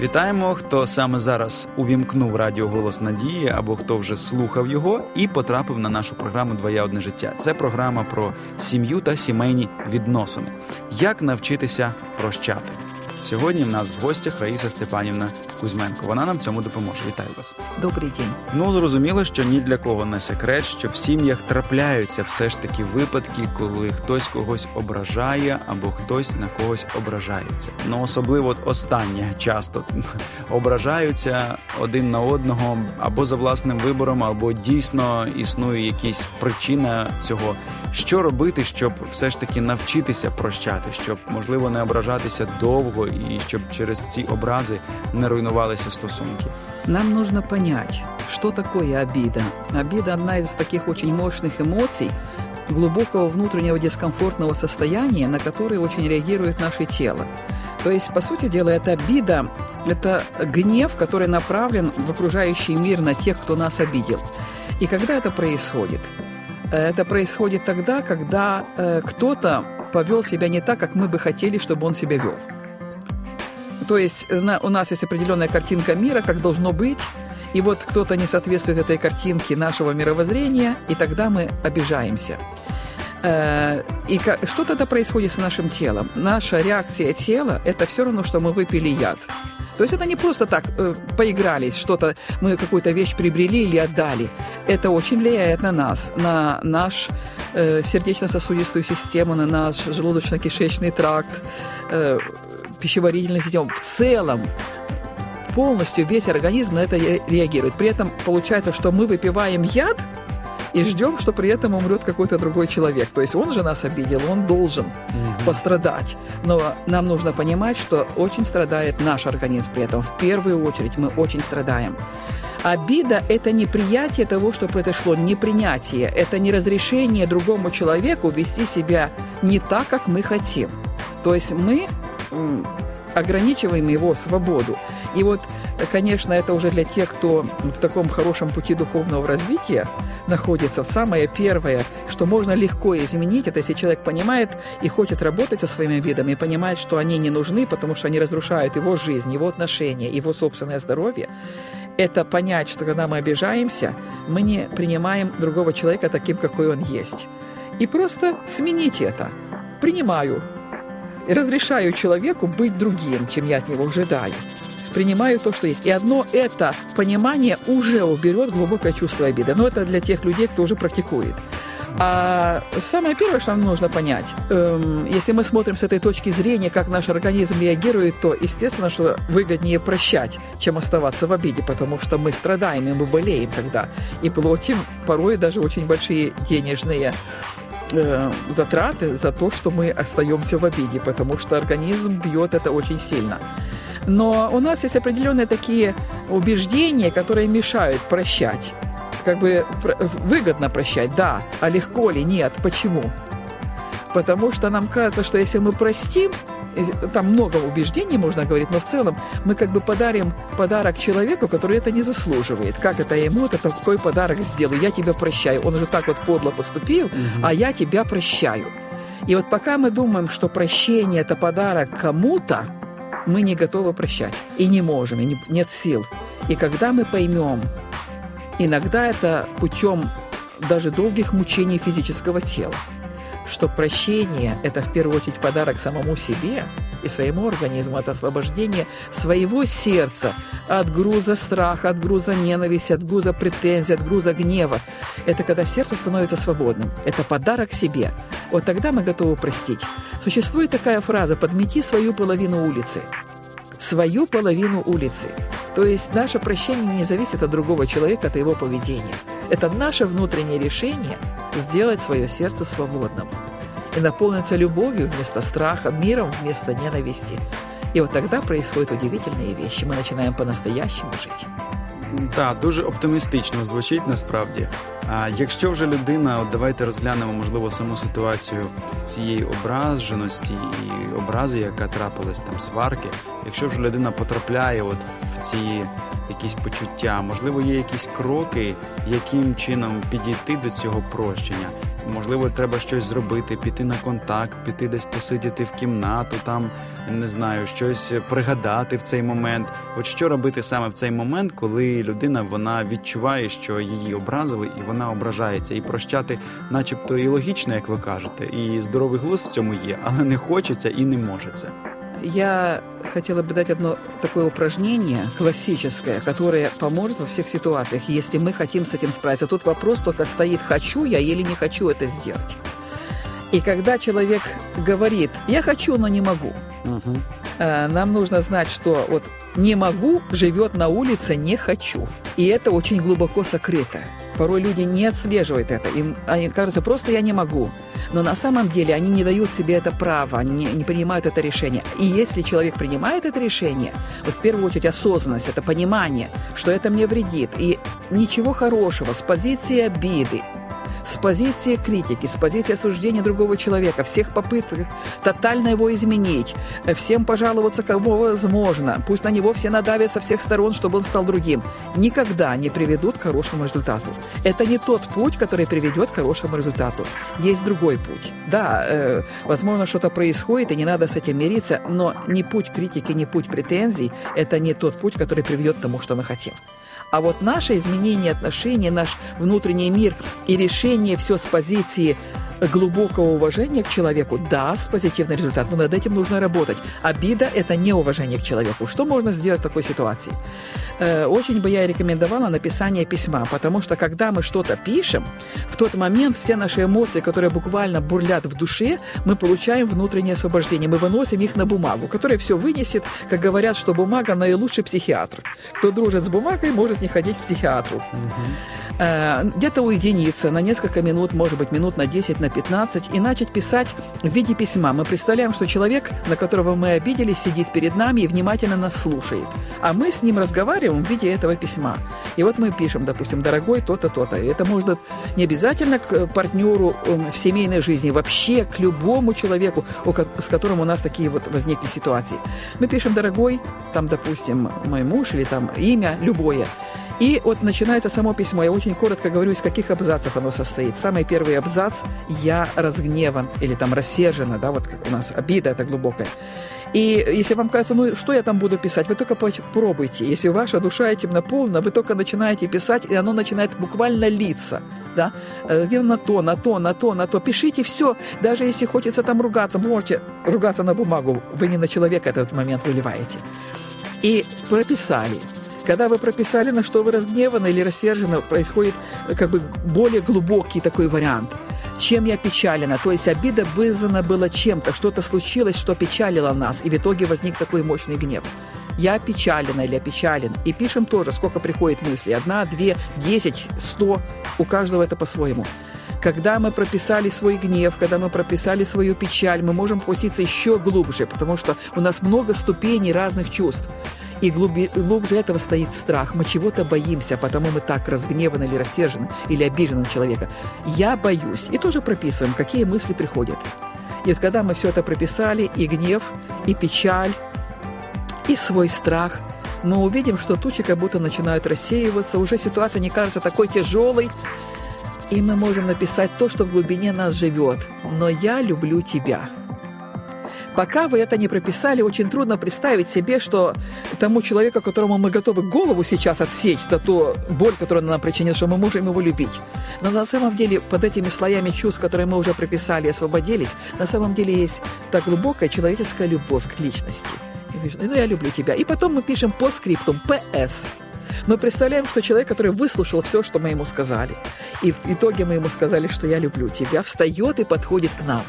Вітаємо, хто саме зараз увімкнув радіо Голос Надії або хто вже слухав його і потрапив на нашу програму Двоє одне життя. Це програма про сім'ю та сімейні відносини. Як навчитися прощати? Сьогодні в нас в гостях Раїса Степанівна Кузьменко. Вона нам цьому допоможе. Вітаю вас. Добрий день. Ну зрозуміло, що ні для кого не секрет, що в сім'ях трапляються все ж таки випадки, коли хтось когось ображає або хтось на когось ображається. Ну особливо от останнє часто ображаються один на одного або за власним вибором, або дійсно існує якась причина цього. Що робити, щоб все ж таки навчитися прощати, щоб можливо не ображатися довго і щоб через ці образи не руйнувалися стосунки. Нам нужно понять, что такое обида. Обида – одна из таких очень мощных эмоций, глубокого внутреннего дискомфортного состояния, на которые очень реагирует наше тело. То есть, по сути дела, это обида, это гнев, который направлен в окружающий мир на тех, кто нас обидел. И когда это происходит? Это происходит тогда, когда э, кто-то повел себя не так, как мы бы хотели, чтобы он себя вел. То есть э, на, у нас есть определенная картинка мира, как должно быть, и вот кто-то не соответствует этой картинке нашего мировоззрения, и тогда мы обижаемся. Э, и что тогда происходит с нашим телом? Наша реакция тела – это все равно, что мы выпили яд. То есть это не просто так э, поигрались, что-то мы какую-то вещь приобрели или отдали. Это очень влияет на нас, на наш э, сердечно-сосудистую систему, на наш желудочно-кишечный тракт, э, пищеварительную систему. В целом полностью весь организм на это реагирует. При этом получается, что мы выпиваем яд и ждем, что при этом умрет какой-то другой человек. То есть он же нас обидел, он должен mm-hmm. пострадать. Но нам нужно понимать, что очень страдает наш организм при этом. В первую очередь мы очень страдаем. Обида – это неприятие того, что произошло, непринятие. Это не разрешение другому человеку вести себя не так, как мы хотим. То есть мы ограничиваем его свободу. И вот, конечно, это уже для тех, кто в таком хорошем пути духовного развития находится. Самое первое, что можно легко изменить, это если человек понимает и хочет работать со своими видами, и понимает, что они не нужны, потому что они разрушают его жизнь, его отношения, его собственное здоровье, это понять, что когда мы обижаемся, мы не принимаем другого человека таким, какой он есть. И просто сменить это. Принимаю, разрешаю человеку быть другим, чем я от него ожидаю. Принимаю то, что есть. И одно это понимание уже уберет глубокое чувство обиды. Но это для тех людей, кто уже практикует. А самое первое, что нам нужно понять, эм, если мы смотрим с этой точки зрения, как наш организм реагирует, то, естественно, что выгоднее прощать, чем оставаться в обиде, потому что мы страдаем, и мы болеем тогда, и платим порой даже очень большие денежные э, затраты за то, что мы остаемся в обиде, потому что организм бьет это очень сильно. Но у нас есть определенные такие убеждения, которые мешают прощать. Как бы выгодно прощать, да, а легко ли? Нет. Почему? Потому что нам кажется, что если мы простим, там много убеждений можно говорить, но в целом мы как бы подарим подарок человеку, который это не заслуживает. Как это ему это такой подарок сделаю? Я тебя прощаю. Он уже так вот подло поступил, угу. а я тебя прощаю. И вот пока мы думаем, что прощение это подарок кому-то, мы не готовы прощать и не можем, и нет сил. И когда мы поймем, иногда это путем даже долгих мучений физического тела, что прощение – это в первую очередь подарок самому себе и своему организму, это освобождение своего сердца от груза страха, от груза ненависти, от груза претензий, от груза гнева. Это когда сердце становится свободным. Это подарок себе. Вот тогда мы готовы простить. Существует такая фраза «подмети свою половину улицы». Свою половину улицы. То есть наше прощение не зависит от другого человека, от его поведения. Это наше внутреннее решение сделать свое сердце свободным и наполниться любовью вместо страха, миром вместо ненависти. И вот тогда происходят удивительные вещи. Мы начинаем по-настоящему жить. Так, дуже оптимістично звучить насправді. А якщо вже людина, от давайте розглянемо, можливо, саму ситуацію цієї ображеності і образи, яка трапилась там сварки, якщо вже людина потрапляє от в ці якісь почуття, можливо, є якісь кроки, яким чином підійти до цього прощення. можливо, треба щось зробити, піти на контакт, піти десь посидіти в кімнату, там не знаю, щось пригадати в цей момент. От що робити саме в цей момент, коли людина вона відчуває, що її образили, і вона ображається, і прощати, начебто, і логічно, як ви кажете, і здоровий глузд в цьому є, але не хочеться і не може це. Я хотела бы дать одно такое упражнение классическое, которое поможет во всех ситуациях, если мы хотим с этим справиться. Тут вопрос только стоит, хочу я или не хочу это сделать. И когда человек говорит, я хочу, но не могу, Угу. нам нужно знать, что вот не могу живет на улице не хочу. И это очень глубоко сокрыто. Порой люди не отслеживают это. Им они кажется, просто я не могу. Но на самом деле они не дают себе это право, они не, не принимают это решение. И если человек принимает это решение, вот в первую очередь осознанность, это понимание, что это мне вредит, и ничего хорошего с позиции обиды, с позиции критики, с позиции осуждения другого человека, всех попыток тотально его изменить, э, всем пожаловаться, кому возможно, пусть на него все надавят со всех сторон, чтобы он стал другим, никогда не приведут к хорошему результату. Это не тот путь, который приведет к хорошему результату. Есть другой путь. Да, э, возможно, что-то происходит, и не надо с этим мириться, но ни путь критики, ни путь претензий – это не тот путь, который приведет к тому, что мы хотим. А вот наше изменение отношений, наш внутренний мир и решение все с позиции глубокого уважения к человеку даст позитивный результат, но над этим нужно работать. Обида – это не уважение к человеку. Что можно сделать в такой ситуации? Э, Очень бы я рекомендовала написание письма, потому что когда мы что-то пишем, в тот момент все наши эмоции, которые буквально бурлят в душе, мы получаем внутреннее освобождение. Мы выносим их на бумагу, которая все вынесет, как говорят, что бумага наилучший психиатр. Кто дружит с бумагой, может не ходить к психиатру. Э, где-то уединиться на несколько минут, может быть, минут на 10, на 15, и начать писать в виде письма. Мы представляем, что человек, на которого мы обиделись, сидит перед нами и внимательно нас слушает. А мы с ним разговариваем в виде этого письма. И вот мы пишем, допустим, «Дорогой то-то, то-то». Это может не обязательно к партнеру э, в семейной жизни, вообще к любому человеку, с которым у нас такие вот возникли ситуации. Мы пишем «Дорогой», там, допустим, мой муж или там имя любое. И вот начинается само письмо. Я очень коротко говорю, из каких абзацев оно состоит. Самый первый абзац «Я разгневан» или там «рассержена», да, вот как у нас обида это глубокая. И если вам кажется, ну что я там буду писать, вы только попробуйте. Если ваша душа этим наполнена, вы только начинаете писать, и оно начинает буквально литься. Да? Э, на то, на то, на то, на то. Пишите все, даже если хочется там ругаться, можете ругаться на бумагу, вы не на человека этот момент выливаете. И прописали. Когда вы прописали, на что вы разгневаны или рассержены, происходит э, как бы более глубокий такой вариант. Чем я печалена? То есть обида вызвана была чем-то, что-то случилось, что печалило нас, и в итоге возник такой мощный гнев. Я печалена или опечален. И пишем тоже, сколько приходит мыслей. Одна, две, десять, сто. У каждого это по-своему. Когда мы прописали свой гнев, когда мы прописали свою печаль, мы можем пуститься еще глубже, потому что у нас много ступеней разных чувств. И глубже этого стоит страх. Мы чего-то боимся, потому мы так разгневаны или рассержены, или обижены на человека. Я боюсь. И тоже прописываем, какие мысли приходят. И вот когда мы все это прописали, и гнев, и печаль, и свой страх, мы увидим, что тучи как будто начинают рассеиваться, уже ситуация не кажется такой тяжелой, и мы можем написать то, что в глубине нас живет. «Но я люблю тебя». Пока вы это не прописали, очень трудно представить себе, что тому человеку, которому мы готовы голову сейчас отсечь за ту боль, которую он нам причинил, что мы можем его любить. Но на самом деле под этими слоями чувств, которые мы уже прописали и освободились, на самом деле есть так глубокая человеческая любовь к личности. Ну, я люблю тебя. И потом мы пишем по скриптум «ПС». Мы представляем, что человек, который выслушал все, что мы ему сказали, и в итоге мы ему сказали, что я люблю тебя, встает и подходит к нам.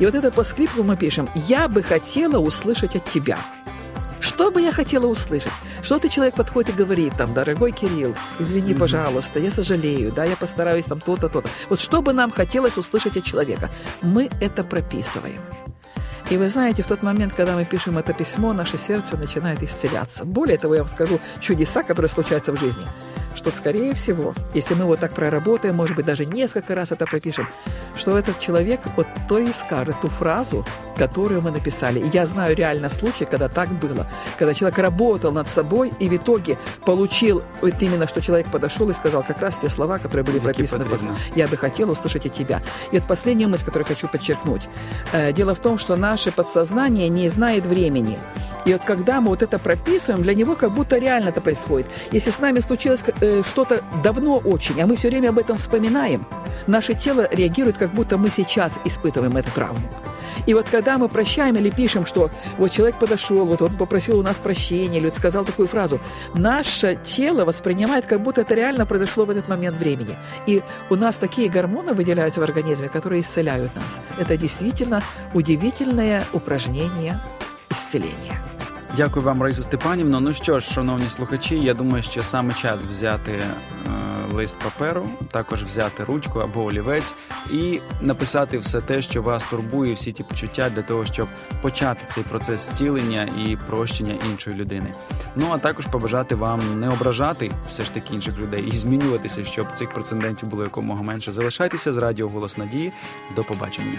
И вот это по скрипту мы пишем «Я бы хотела услышать от тебя». Что бы я хотела услышать? Что ты человек подходит и говорит там, дорогой Кирилл, извини, пожалуйста, я сожалею, да, я постараюсь там то-то, то-то. Вот что бы нам хотелось услышать от человека? Мы это прописываем. И вы знаете, в тот момент, когда мы пишем это письмо, наше сердце начинает исцеляться. Более того, я вам скажу чудеса, которые случаются в жизни, что, скорее всего, если мы вот так проработаем, может быть, даже несколько раз это пропишем, что этот человек вот то и скажет ту фразу, которую мы написали. И я знаю реально случай, когда так было. Когда человек работал над собой и в итоге получил вот именно, что человек подошел и сказал как раз те слова, которые были прописаны. потрібно. Я бы хотел услышать от тебя. И вот последняя мысль, которую хочу подчеркнуть. Э, Дело в том, что наше подсознание не знает времени. И вот когда мы вот это прописываем, для него как будто реально это происходит. Если с нами случилось э, что-то давно очень, а мы все время об этом вспоминаем, наше тело реагирует, как будто мы сейчас испытываем эту травму. И вот когда мы прощаем или пишем, что вот человек подошел, вот он попросил у нас прощения, или вот сказал такую фразу, наше тело воспринимает, как будто это реально произошло в этот момент времени. И у нас такие гормоны выделяются в организме, которые исцеляют нас. Это действительно удивительное упражнение исцеления. Дякую вам, Раїсу Степанівно. Ну що ж, шановні слухачі, я думаю, що саме час взяти е, лист паперу, також взяти ручку або олівець і написати все те, що вас турбує, всі ті почуття для того, щоб почати цей процес зцілення і прощення іншої людини. Ну а також побажати вам не ображати все ж таки інших людей і змінюватися, щоб цих прецедентів було якомога менше. Залишайтеся з радіо Голос Надії. До побачення.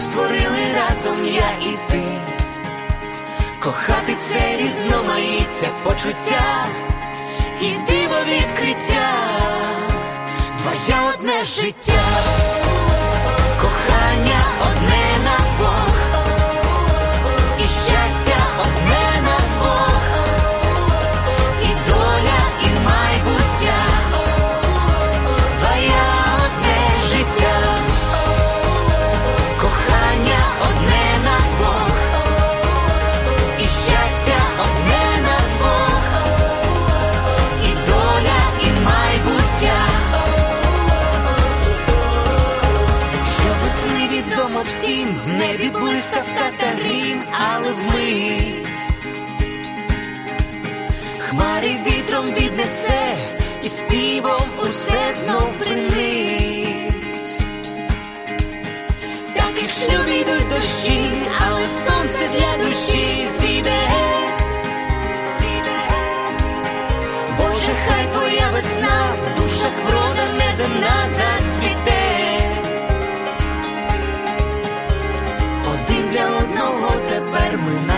Створили разом я і ти. Кохати це різноманіття почуття і диво відкриття. Твоє одне життя, кохання одне блискавка та грім, але вмить. Хмари вітром віднесе, і співом усе знов принить. Так і в шлюбі йдуть дощі, але сонце для душі зійде. Боже, хай твоя весна в душах врода неземна зацвіте.